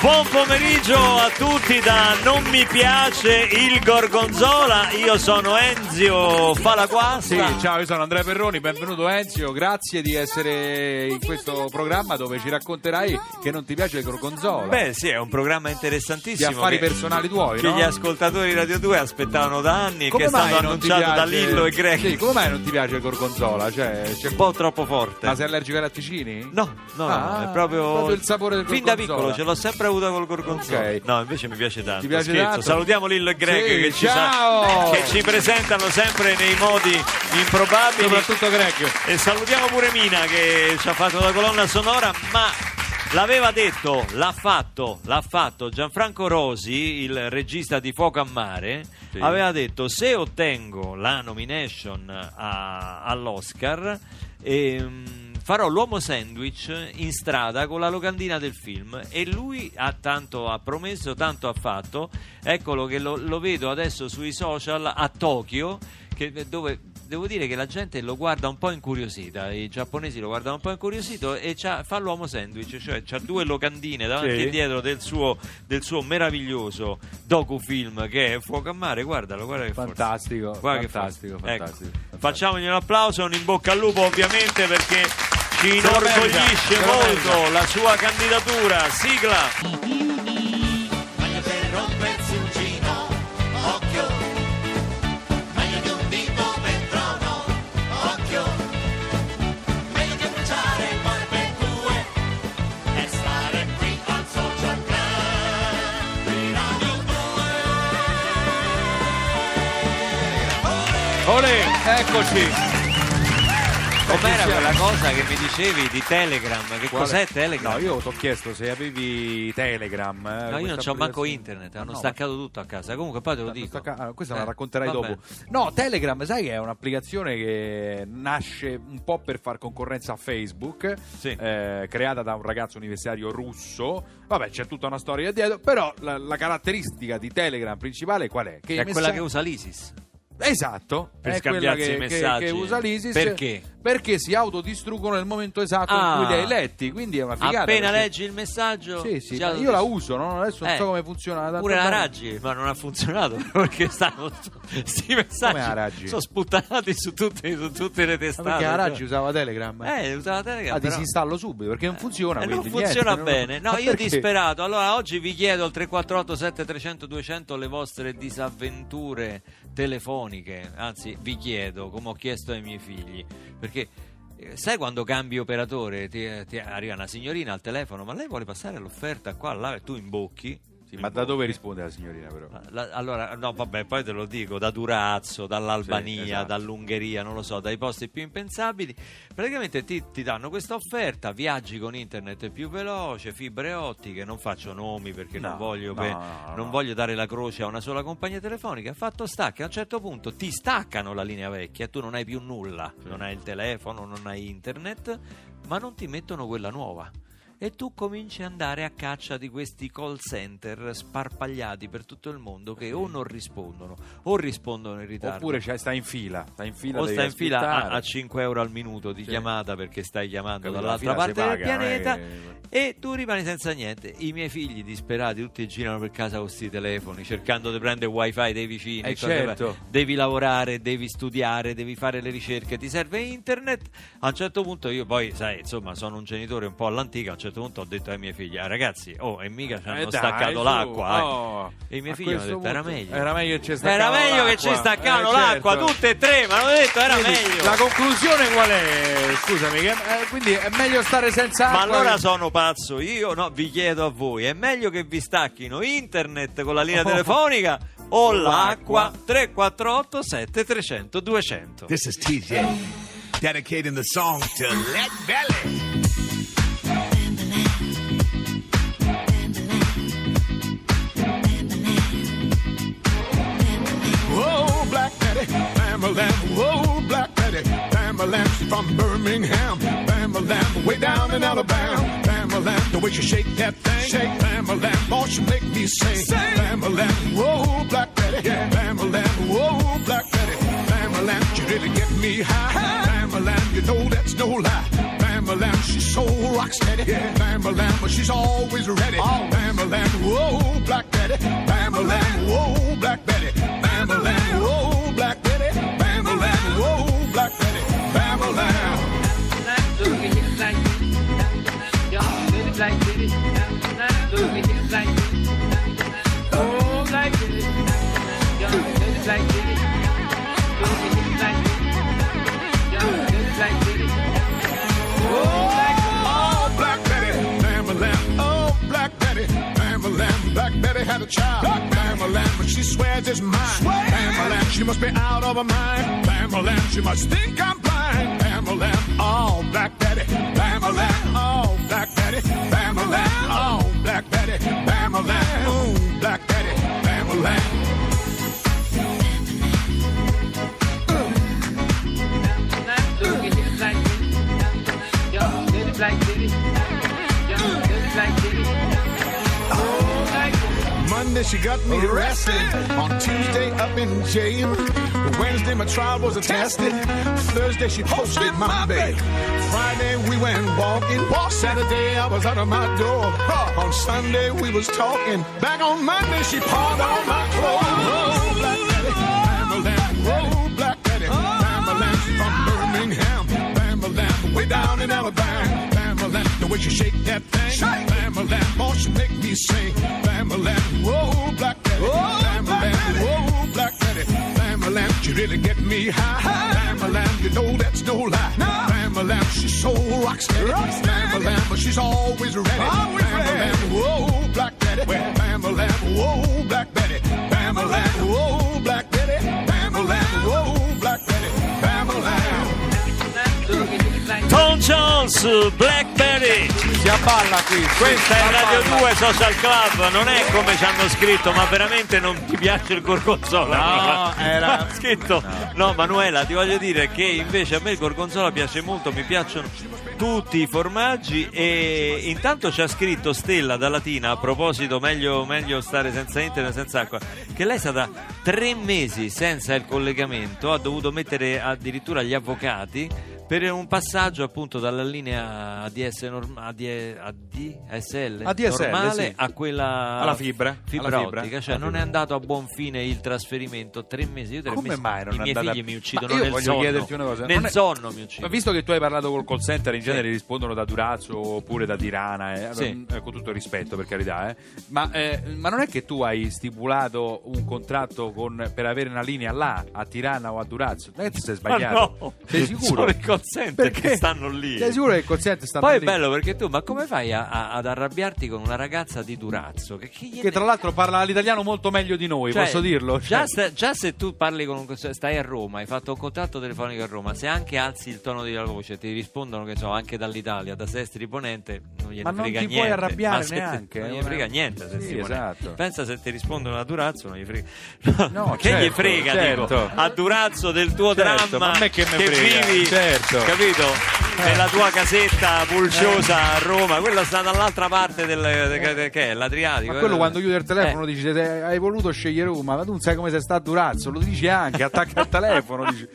Buon pomeriggio a tutti da Non mi piace il gorgonzola, io sono Enzio Falaquasta. Sì, ciao, io sono Andrea Perroni, benvenuto Enzio, grazie di essere in questo programma dove ci racconterai che non ti piace il gorgonzola. Beh sì, è un programma di interessantissimo. affari che- personali tuoi, Che no? gli ascoltatori di Radio 2 aspettavano da anni e Come che è stato annunciato da Lillo e Greg. Sì, come mai non ti piace il gorgonzola? Cioè, c'è Un po' troppo forte. Ma sei allergico ai latticini? No, no, no, Ah, no, è proprio... proprio il sapore del Fin da gorgonzola. piccolo ce l'ho sempre avuto col gorgonzola. Ok. No, invece mi piace tanto. Ti piace Scherzo. tanto? Salutiamo Lillo e Greg Sì, che, ci ciao! che ci presentano sempre nei modi improbabili. Soprattutto Greg. E salutiamo pure Mina che ci ha fatto la colonna sonora, ma l'aveva detto, l'ha fatto, l'ha fatto Gianfranco Rosi, il regista di Fuoco a Mare, Sì. aveva detto se ottengo la nomination a- all'Oscar ehm, farò l'uomo sandwich in strada con la locandina del film e lui ha tanto ha promesso, tanto ha fatto, eccolo che lo, lo vedo adesso sui social a Tokyo che- dove devo dire che la gente lo guarda un po' incuriosita, i giapponesi lo guardano un po' incuriosito e fa l'uomo sandwich, cioè ha due locandine davanti Sì. e dietro del suo, del suo meraviglioso docufilm che è Fuoco a Mare, guardalo, guarda che forza. Fantastico, Guarda che fantastico, forza. Ecco, fantastico, fantastico. Facciamogli un applauso, un in bocca al lupo ovviamente perché ci inorgoglisce molto la sua candidatura. Sigla! Meglio per rompersi un gino, occhio. Meglio di un dito per trono, occhio. Meglio che bruciare barbecue e stare qui al social club di Radio 2. Olè, eccoci. Com'era quella cosa che mi dicevi di Telegram? Che Quale? cos'è Telegram? No, io ti ho chiesto se avevi Telegram. eh, No, io non c'ho manco internet, hanno No, staccato tutto a casa. Comunque poi te lo dico. stacca- ah, questa Eh, la racconterai vabbè. dopo. No, Telegram, sai che è un'applicazione che nasce un po' per far concorrenza a Facebook, Sì. eh, creata da un ragazzo universitario russo. Vabbè, c'è tutta una storia dietro, però la, la caratteristica di Telegram principale qual è? Che È i quella messa- che usa l'ISIS. Esatto, Per è quella che, i che- messaggi. che usa l'ISIS Perché? Perché si autodistruggono nel momento esatto Ah. in cui li hai letti, quindi è una figata. Appena perché- leggi il messaggio, Sì, sì, ma io la uso, no? adesso non Eh, so come funziona. Pure la. Raggi, ma non ha funzionato perché stanno questi messaggi Come la Raggi? sono sputtanati su tutte, su tutte le Ma testate. perché la Raggi usava Telegram? Eh, usava Telegram. Ah, però- disinstallo subito perché non funziona. Eh, non funziona niente, bene. non- No, Ma io perché? disperato. Allora, oggi vi chiedo al 348 7300 200 le vostre disavventure telefoniche. Anzi, vi chiedo, come ho chiesto ai miei figli, perché eh, sai quando cambi operatore ti, ti arriva una signorina al telefono, ma lei vuole passare l'offerta qua là e tu imbocchi? Sì, ma da dove risponde la signorina però? La- allora, no, vabbè, poi te lo dico, da Durazzo, dall'Albania, Sì, esatto. dall'Ungheria, non lo so, dai posti più impensabili, praticamente ti, ti danno questa offerta, viaggi con internet più veloce, fibre ottiche, non faccio nomi perché non, No, voglio, no, che- no, no, non no. voglio dare la croce a una sola compagnia telefonica, fatto sta che a un certo punto ti staccano la linea vecchia, tu non hai più nulla, non hai il telefono, non hai internet, ma non ti mettono quella nuova e tu cominci ad andare a caccia di questi call center sparpagliati per tutto il mondo che o non rispondono o rispondono in ritardo Oppure c'è- sta in fila, sta in fila o stai in fila a, a 5 euro al minuto di Sì. chiamata perché stai chiamando Capito, dall'altra parte del paga, è pianeta che- e tu rimani senza niente. I miei figli disperati tutti girano per casa con questi telefoni cercando di prendere wifi dei vicini. Eh, certo. Devi lavorare, devi studiare, devi fare le ricerche, ti serve internet. A un certo punto io poi, sai, insomma, sono un genitore un po' all'antica. A un certo punto ho detto ai miei figli, "Ah, ragazzi, oh, e mica ci hanno Eh, dai, staccato su, l'acqua. eh." oh. E i miei figli hanno detto, era meglio. Era meglio che ci Era staccavano meglio che l'acqua. ci staccavano Eh, l'acqua, certo. tutte e tre, ma hanno detto era Quindi, meglio. La conclusione qual è? Scusami, che- eh, quindi è meglio stare senza Ma acqua. allora che- sono pazzo io? No, vi chiedo a voi, è meglio che vi stacchino internet con la linea Oh. telefonica o L'acqua. l'acqua? 348 7300 200 This is TJ, dedicating the song to Let Belly. From Birmingham, Bam-a-lam, way down in Alabama, Bam-a-lam, the way she shake that thing, shake, Bam-a-lam, boy, she make me sing, Bam-a-lam, whoa, Black Betty, Bam-a-lam, whoa, Black Betty, Bam-a-lam, she really get me high, Bam-a-lam, you know that's no lie, Bam-a-lam, she's so rock steady. Bam-a-lam, but she's always ready. Bam-a-lam, whoa, Black Betty. Bam-a-lam, whoa, Black Betty. Bam-a-lam, whoa, Oh, black Betty, lamb a. Oh, black Betty, lamb a. Black Betty had a child. Lamb a but she swears it's mine. Lamb a she must be out of her mind. bam a she must think I'm time. Bama lamb, all black daddy. Bama lamb, all black daddy. Bama lamb, all black daddy. Bama lamb, black daddy. Bama lamb. Monday she got me arrested. On Tuesday up in jail. Wednesday my trial was attested. Thursday she posted my bail. Friday we went walking. Saturday I was out of my door. On Sunday we was talking. Back on Monday she pawned all my clothes. Oh, Black Betty, Bam-a-lam, oh, Black Betty, from Birmingham. Way down in Alabama. Way she shake that thing. Bam-a-lam, oh, she make me sing. Bam-a-lam, whoa, Black Betty. Bam-a-lam, whoa, Black Betty. Bam-a-lam, she really get me high. Bam-a-lam, you know that's no lie. Bam-a-lam, she's so rock steady. Bam-a-lam, but she's always ready. Bam-a-lam, whoa, Black Betty. Bam-a-lam, whoa, Black Betty. Bam-a-lam, whoa, Jones, Blackberry. Si abballa qui. Questa è Radio abballa. 2 Social Club, non è come ci hanno scritto, ma veramente non ti piace il gorgonzola? No, era- Ha scritto. No. Manuela, ti voglio dire che invece a me il gorgonzola piace molto, mi piacciono tutti i formaggi e intanto ci ha scritto Stella da Latina a proposito meglio, meglio stare senza internet senza acqua che lei è stata tre mesi senza il collegamento ha dovuto mettere addirittura gli avvocati per un passaggio appunto dalla linea ADS norm- AD- ADSL, ADSL, normale sì. a quella Alla fibra, fibra alla fibra, ottica, cioè alla non è fibra. andato a buon fine il trasferimento tre mesi, io tre Come mesi mai non i è miei andata- figli mi Ma uccidono nel voglio sonno chiederti una cosa, nel è- sonno mi Ma uccidono visto che tu hai parlato col call center, in genere rispondono da Durazzo oppure da Tirana, eh, Sì. eh, con tutto il rispetto per carità, eh. ma, eh, ma non è che tu hai stipulato un contratto con- per avere una linea là, a Tirana o a Durazzo? Non è che ti sei sbagliato? no, Sei sicuro? Call center che stanno lì. Sei sicuro che il call center sta Poi è lì? bello perché tu, ma come fai a- a- ad arrabbiarti con una ragazza di Durazzo? Che, che Che tra l'altro parla l'italiano molto meglio di noi, Cioè, posso dirlo? Già, Cioè, sta- già se tu parli con un, stai a Roma, hai fatto un contatto telefonico a Roma, se anche alzi il tono della voce, ti rispondono che so, anche dall'Italia, da Sestri Ponente, non gliene Ma non frega ti niente. puoi arrabbiare Ma se- neanche, Non è gli una- frega niente. Sestri Sì, esatto. Pensa se ti rispondono a Durazzo, non gli frega. No, che certo, gli frega, certo. dico, a Durazzo del tuo Certo, dramma ma a me che frega, vivi, certo. Capito? Nella tua casetta pulciosa a Roma, quella sta dall'altra parte del de- de- che è l'Adriatico. Ma quello eh? quando chiude il telefono Eh. dice "Se hai voluto scegliere Roma, ma tu non sai come sei sta a Durazzo, lo dici anche, attacca al telefono, dici.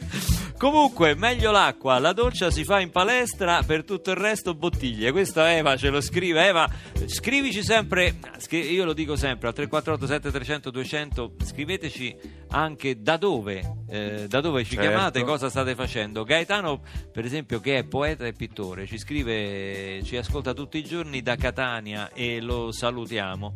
Comunque, meglio l'acqua, la doccia si fa in palestra, per tutto il resto bottiglie. Questa Eva ce lo scrive. Eva, scrivici sempre, scri- io lo dico sempre, al 348 7300 200, scriveteci anche da dove, eh, da dove ci Certo. chiamate, cosa state facendo. Gaetano, per esempio, che è poeta e pittore, ci scrive, ci ascolta tutti i giorni da Catania e lo salutiamo.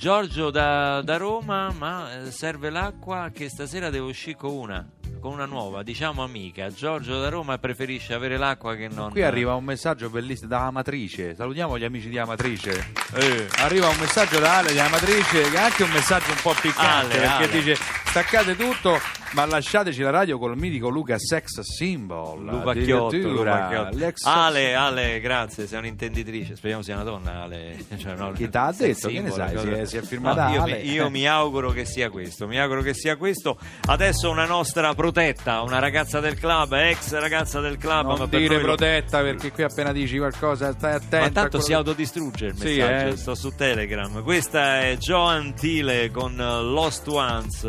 Giorgio da, da Roma, ma eh, serve l'acqua che stasera devo uscire con una, con una nuova, diciamo amica. Giorgio da Roma preferisce avere l'acqua che non... Qui arriva un messaggio bellissimo da Amatrice. Salutiamo gli amici di Amatrice. Eh. Arriva un messaggio da Ale di Amatrice, che è anche un messaggio un po' piccante Ale, perché Ale. dice staccate tutto, ma lasciateci la radio col mitico Luca Sex Symbol. Lupacchiotto, Lupacchiotto. l'ex- Ale, Ale, grazie, sei un'intenditrice. Speriamo sia una donna, Ale. Cioè, no, Chi t'ha detto? Che ne symbol, sai? Si è- si è firmata No, io, Ale. mi, io mi auguro che sia questo. Mi auguro che sia questo. Adesso una nostra protetta, una ragazza del club, ex ragazza del club. ma Non per dire noi lo- protetta perché qui appena dici qualcosa stai attento. Ma tanto si che- autodistrugge il Sì, messaggio, eh. sto su Telegram. Questa è Joan Tile con Lost Ones,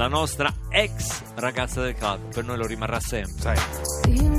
la nostra ex ragazza del club, per noi lo rimarrà sempre. Sai.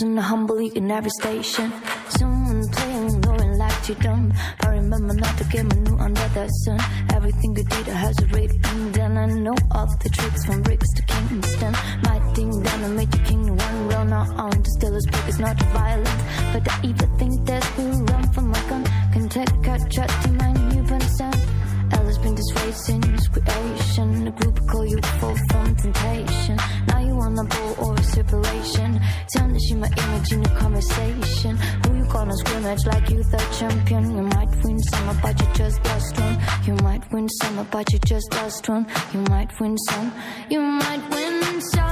I was in every station. Someone playing and like you dumb. I remember not to get my new under the sun. Everything you did I has a already been Then I know all the tricks from bricks to Kingston. My thing done, I made you king one run on to still as big as not violent. But I even think there's who run for my gun. Can take a trust in my new concern. Ella's been disgracing his creation. The group call you for from temptation. Now you on the ball or a separation. Tarnishing my image in a conversation. Who you gonna scrimmage like you the champion? You might win some, but you just lost one. You might win some, but you just lost one. You might win some. You might win some,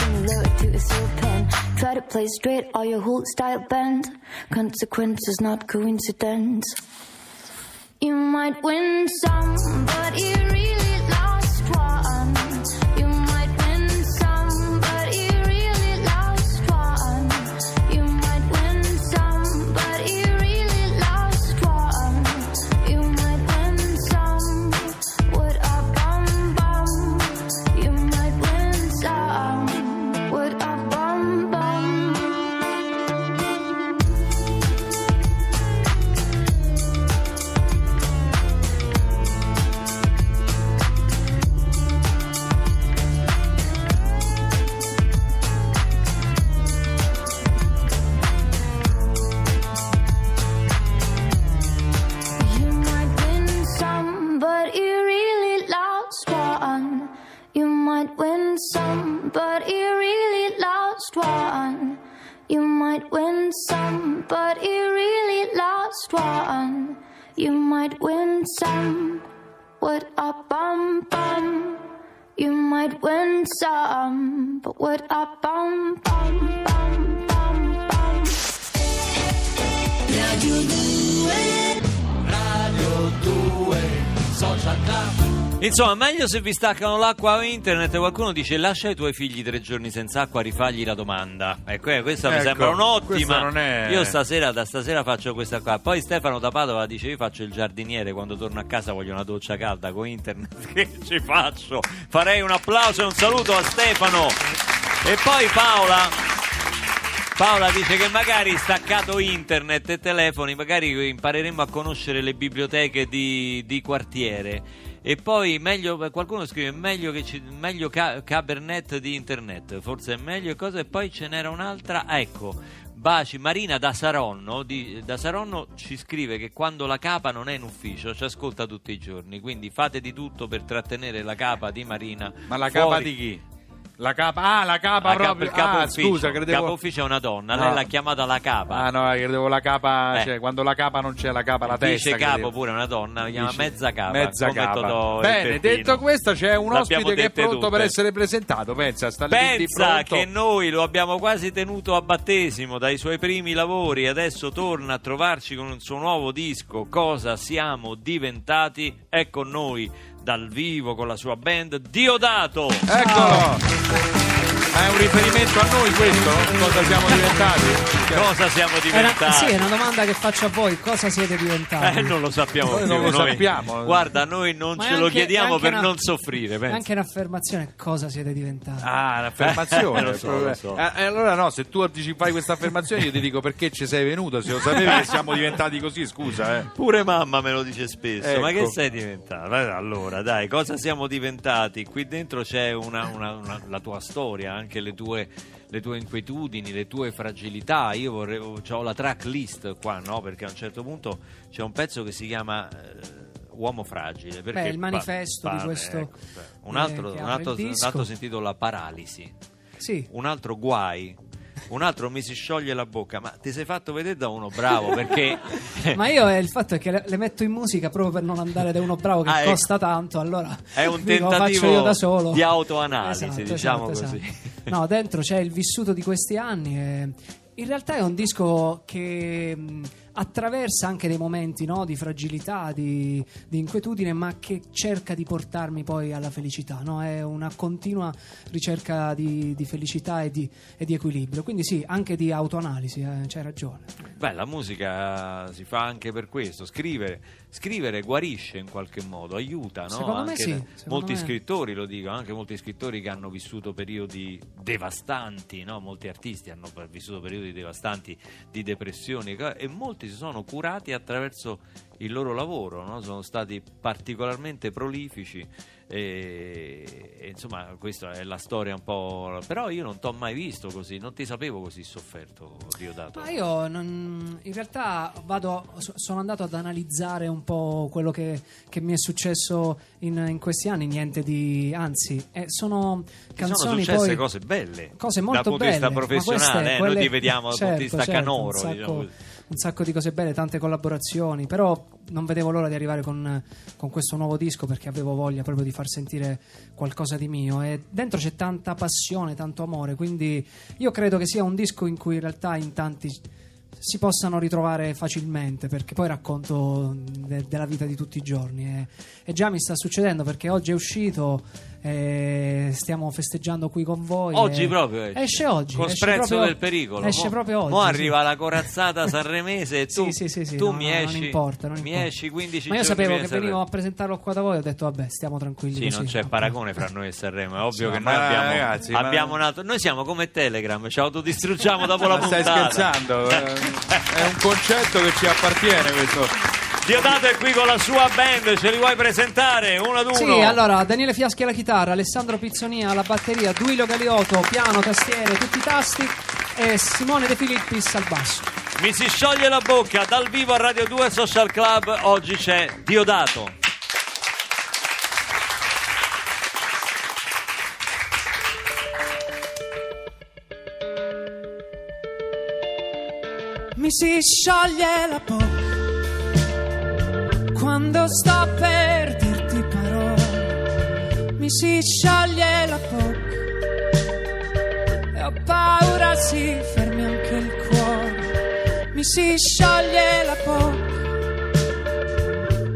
similar to a. Try to play straight or your whole style bend. Consequences, not coincidence. You might win some, but you might win some. What a bum bum. You might win some, but what a bum bum bum bum bum. Insomma, meglio se vi staccano l'acqua o internet. Qualcuno dice lascia i tuoi figli tre giorni senza acqua, rifagli la domanda. Ecco, eh, questa mi Ecco, sembra un'ottima. è- Io stasera, da stasera faccio questa qua. Poi Stefano da Padova dice: Io faccio il giardiniere. Quando torno a casa voglio una doccia calda con internet. Che ci faccio? Farei un applauso e un saluto a Stefano. E poi Paola. Paola dice che magari staccato internet e telefoni, magari impareremo a conoscere le biblioteche di, di quartiere. E poi meglio, qualcuno scrive meglio, che ci, meglio ca- Cabernet di internet, forse è meglio e cosa. E poi ce n'era un'altra, ah, ecco, Baci Marina da Saronno, di- da Saronno ci scrive che quando la capa non è in ufficio ci ascolta tutti i giorni, quindi fate di tutto per trattenere la capa di Marina. Ma la fuori. capa di chi? La capa, ah, la capa La capa- proprio. il capo ah, ufficio. scusa, Il credevo. capo ufficio è una donna, No. lei l'ha chiamata la capa. Ah, no, credevo la capa, Eh. cioè, quando la capa non c'è la capa, la Dice testa. capo credevo. pure una donna, la chiama Dice- mezza capa. Mezza capa. Bene, detto questo, c'è un L'abbiamo ospite che è pronto tutte. per essere presentato. Pensa, sta lì Pensa che noi lo abbiamo quasi tenuto a battesimo dai suoi primi lavori, adesso torna a trovarci con un suo nuovo disco, Cosa siamo diventati? È con noi dal vivo con la sua band Diodato. Eccolo! Ma è un riferimento a noi questo? Cosa siamo diventati? Cosa siamo diventati? sì, è una domanda che faccio a voi, cosa siete diventati? Eh, non lo sappiamo Noi più, non lo noi- sappiamo. Guarda, noi non Ma ce è lo anche- chiediamo anche per una- non soffrire. È pensa. anche un'affermazione, cosa siete diventati? Ah, un'affermazione. Lo so, lo so. Eh, eh, allora no, se tu fai questa affermazione io ti dico perché ci sei venuto, se lo sapevi che siamo diventati così, scusa, eh. Pure mamma me lo dice spesso, Ecco. ma che sei diventato? Eh, Allora, dai, cosa siamo diventati? Qui dentro c'è una, una- una- la tua storia, anche le tue, le tue inquietudini, le tue fragilità. Io vorrei, ho la track list qua, no? Perché a un certo punto c'è un pezzo che si chiama eh, Uomo fragile. Perché Beh, il manifesto pa- di pa- questo, ecco, un, eh, altro, che un, altro, un altro si intitola Paralisi, Sì. un altro Guai. Un altro mi si scioglie la bocca, ma ti sei fatto vedere da uno bravo perché Ma io eh, il fatto è che le, le metto in musica proprio per non andare da uno bravo che Ah, ecco. costa tanto, allora È un tentativo di autoanalisi, Esatto, diciamo esatto, così. esatto. No, dentro c'è il vissuto di questi anni e in realtà è un disco che mh, attraversa anche dei momenti no, di fragilità, di, di inquietudine, ma che cerca di portarmi poi alla felicità. no? È una continua ricerca di, di felicità e di, e di equilibrio. Quindi sì, anche di autoanalisi, eh, c'hai ragione. Beh, la musica si fa anche per questo, scrivere, scrivere guarisce in qualche modo, aiuta, no? Secondo me Anche sì, molti me- scrittori lo dicono, anche molti scrittori che hanno vissuto periodi devastanti, no? Molti artisti hanno vissuto periodi devastanti di depressioni e- e molti si sono curati attraverso il loro lavoro, no? Sono stati particolarmente prolifici e, e, insomma questa è la storia un po'... però io non ti ho mai visto così, non ti sapevo così sofferto, Diodato. Ma io non- in realtà vado, so- sono andato ad analizzare un po' quello che, che mi è successo in, in questi anni, niente di... anzi, eh, sono canzoni sono successe poi... cose belle Cose molto dal punto belle, di vista professionale, queste, eh, quelle- noi ti vediamo dal punto di certo, vista certo, canoro. un sacco, diciamo un sacco di cose belle, tante collaborazioni, però non vedevo l'ora di arrivare con, con questo nuovo disco perché avevo voglia proprio di far sentire qualcosa di mio. E dentro c'è tanta passione, tanto amore, quindi io credo che sia un disco in cui in realtà in tanti si possano ritrovare facilmente perché poi racconto de- della vita di tutti i giorni. E, e già mi sta succedendo perché oggi è uscito e stiamo festeggiando qui con voi Oggi e- proprio esce. esce oggi con esce sprezzo proprio- del pericolo esce Mo- proprio oggi mo sì. arriva la corazzata sanremese e tu, Sì, sì, sì, sì, tu no, mi no, esci non importa, non mi importa. esci 15 ma io sapevo che venivo a presentarlo qua da voi ho detto vabbè stiamo tranquilli Sì, così. non c'è paragone fra noi e Sanremo, è ovvio Sì, che ma noi abbiamo, ragazzi, ma- abbiamo nato. Noi siamo come Telegram, ci autodistruggiamo dopo la Ma stai puntata. scherzando? Eh, È un concetto che ci appartiene questo. Diodato è qui con la sua band, ce li vuoi presentare? Uno ad uno. Sì, allora Daniele Fiaschi alla chitarra, Alessandro Pizzonia alla batteria, Duilio Galiotto, piano, tastiere, tutti i tasti e Simone De Filippis al basso. Mi si scioglie la bocca dal vivo a Radio 2 Social Club. Oggi c'è Diodato. Mi si scioglie la bocca quando sto per dirti parole. Mi si scioglie la bocca e ho paura si fermi anche il cuore. Mi si scioglie la bocca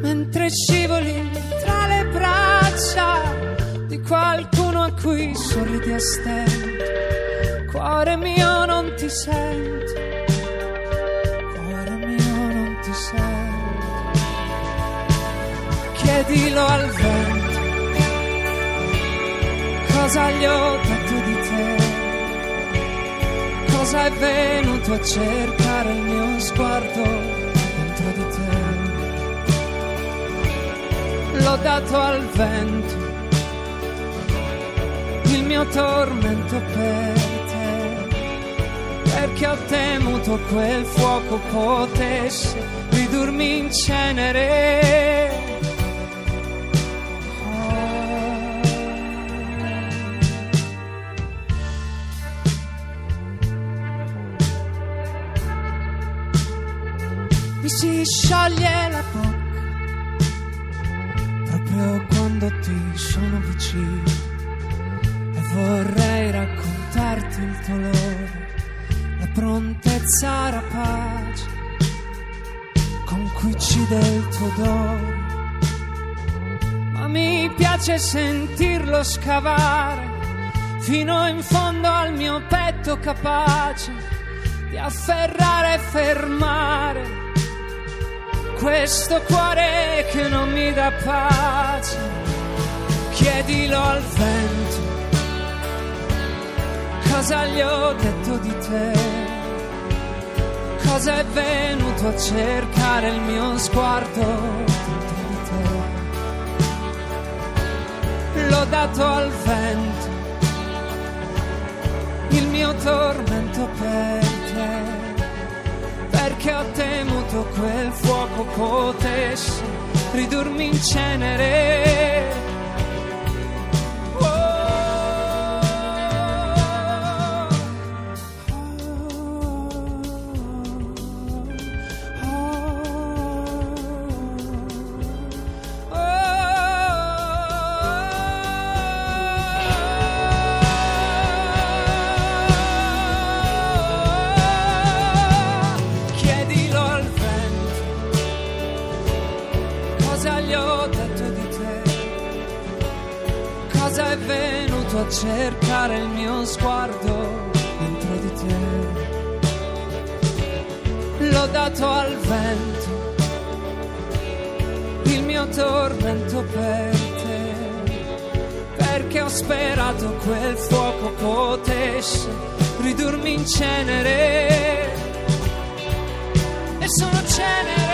mentre scivoli tra le braccia di qualcuno a cui sorridi a stento. Cuore mio non ti sento chiedilo al vento. Cosa gli ho detto di te? Cosa è venuto a cercare il mio sguardo dentro di te? L'ho dato al vento il mio tormento per te perché ho temuto quel fuoco potesse ridurmi in cenere. Si scioglie la bocca proprio quando ti sono vicino e vorrei raccontarti il dolore, la prontezza rapace con cui cide il tuo odore. Ma mi piace sentirlo scavare fino in fondo al mio petto capace di afferrare e fermare questo cuore che non mi dà pace. Chiedilo al vento cosa gli ho detto di te, cosa è venuto a cercare il mio sguardo dentro di te. L'ho dato al vento, il mio tormento per perché ho temuto quel fuoco potesse ridurmi in cenere. Ho sperato quel fuoco potesse ridurmi in cenere e sono cenere.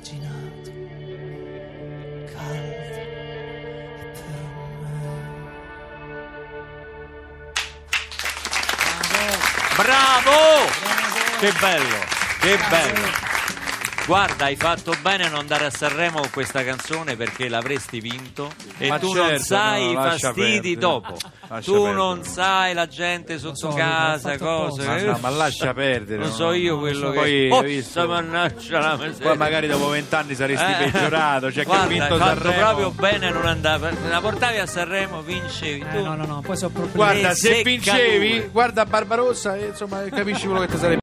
Immaginato, caldo e per me. Bravo! Che bello, che bello. Guarda, hai fatto bene a non andare a Sanremo con questa canzone perché l'avresti vinto e Ma tu non certo, sai no, i lascia fastidi perdere. dopo. Lascia tu perdere. non sai la gente sotto so, casa, cose. Ma no, ma lascia perdere, Lo so no, io no, quello so. che Poi, oh, hai visto? sta mannaggia la miseria. Poi magari dopo vent'anni saresti Eh, peggiorato, cioè che ha guarda, vinto hai fatto Sanremo. proprio bene non andare. La portavi a Sanremo, vincevi tu. Eh, no, no, no, poi sono problemi. Guarda, se vincevi, guarda Barbarossa e insomma capisci quello che ti sarebbe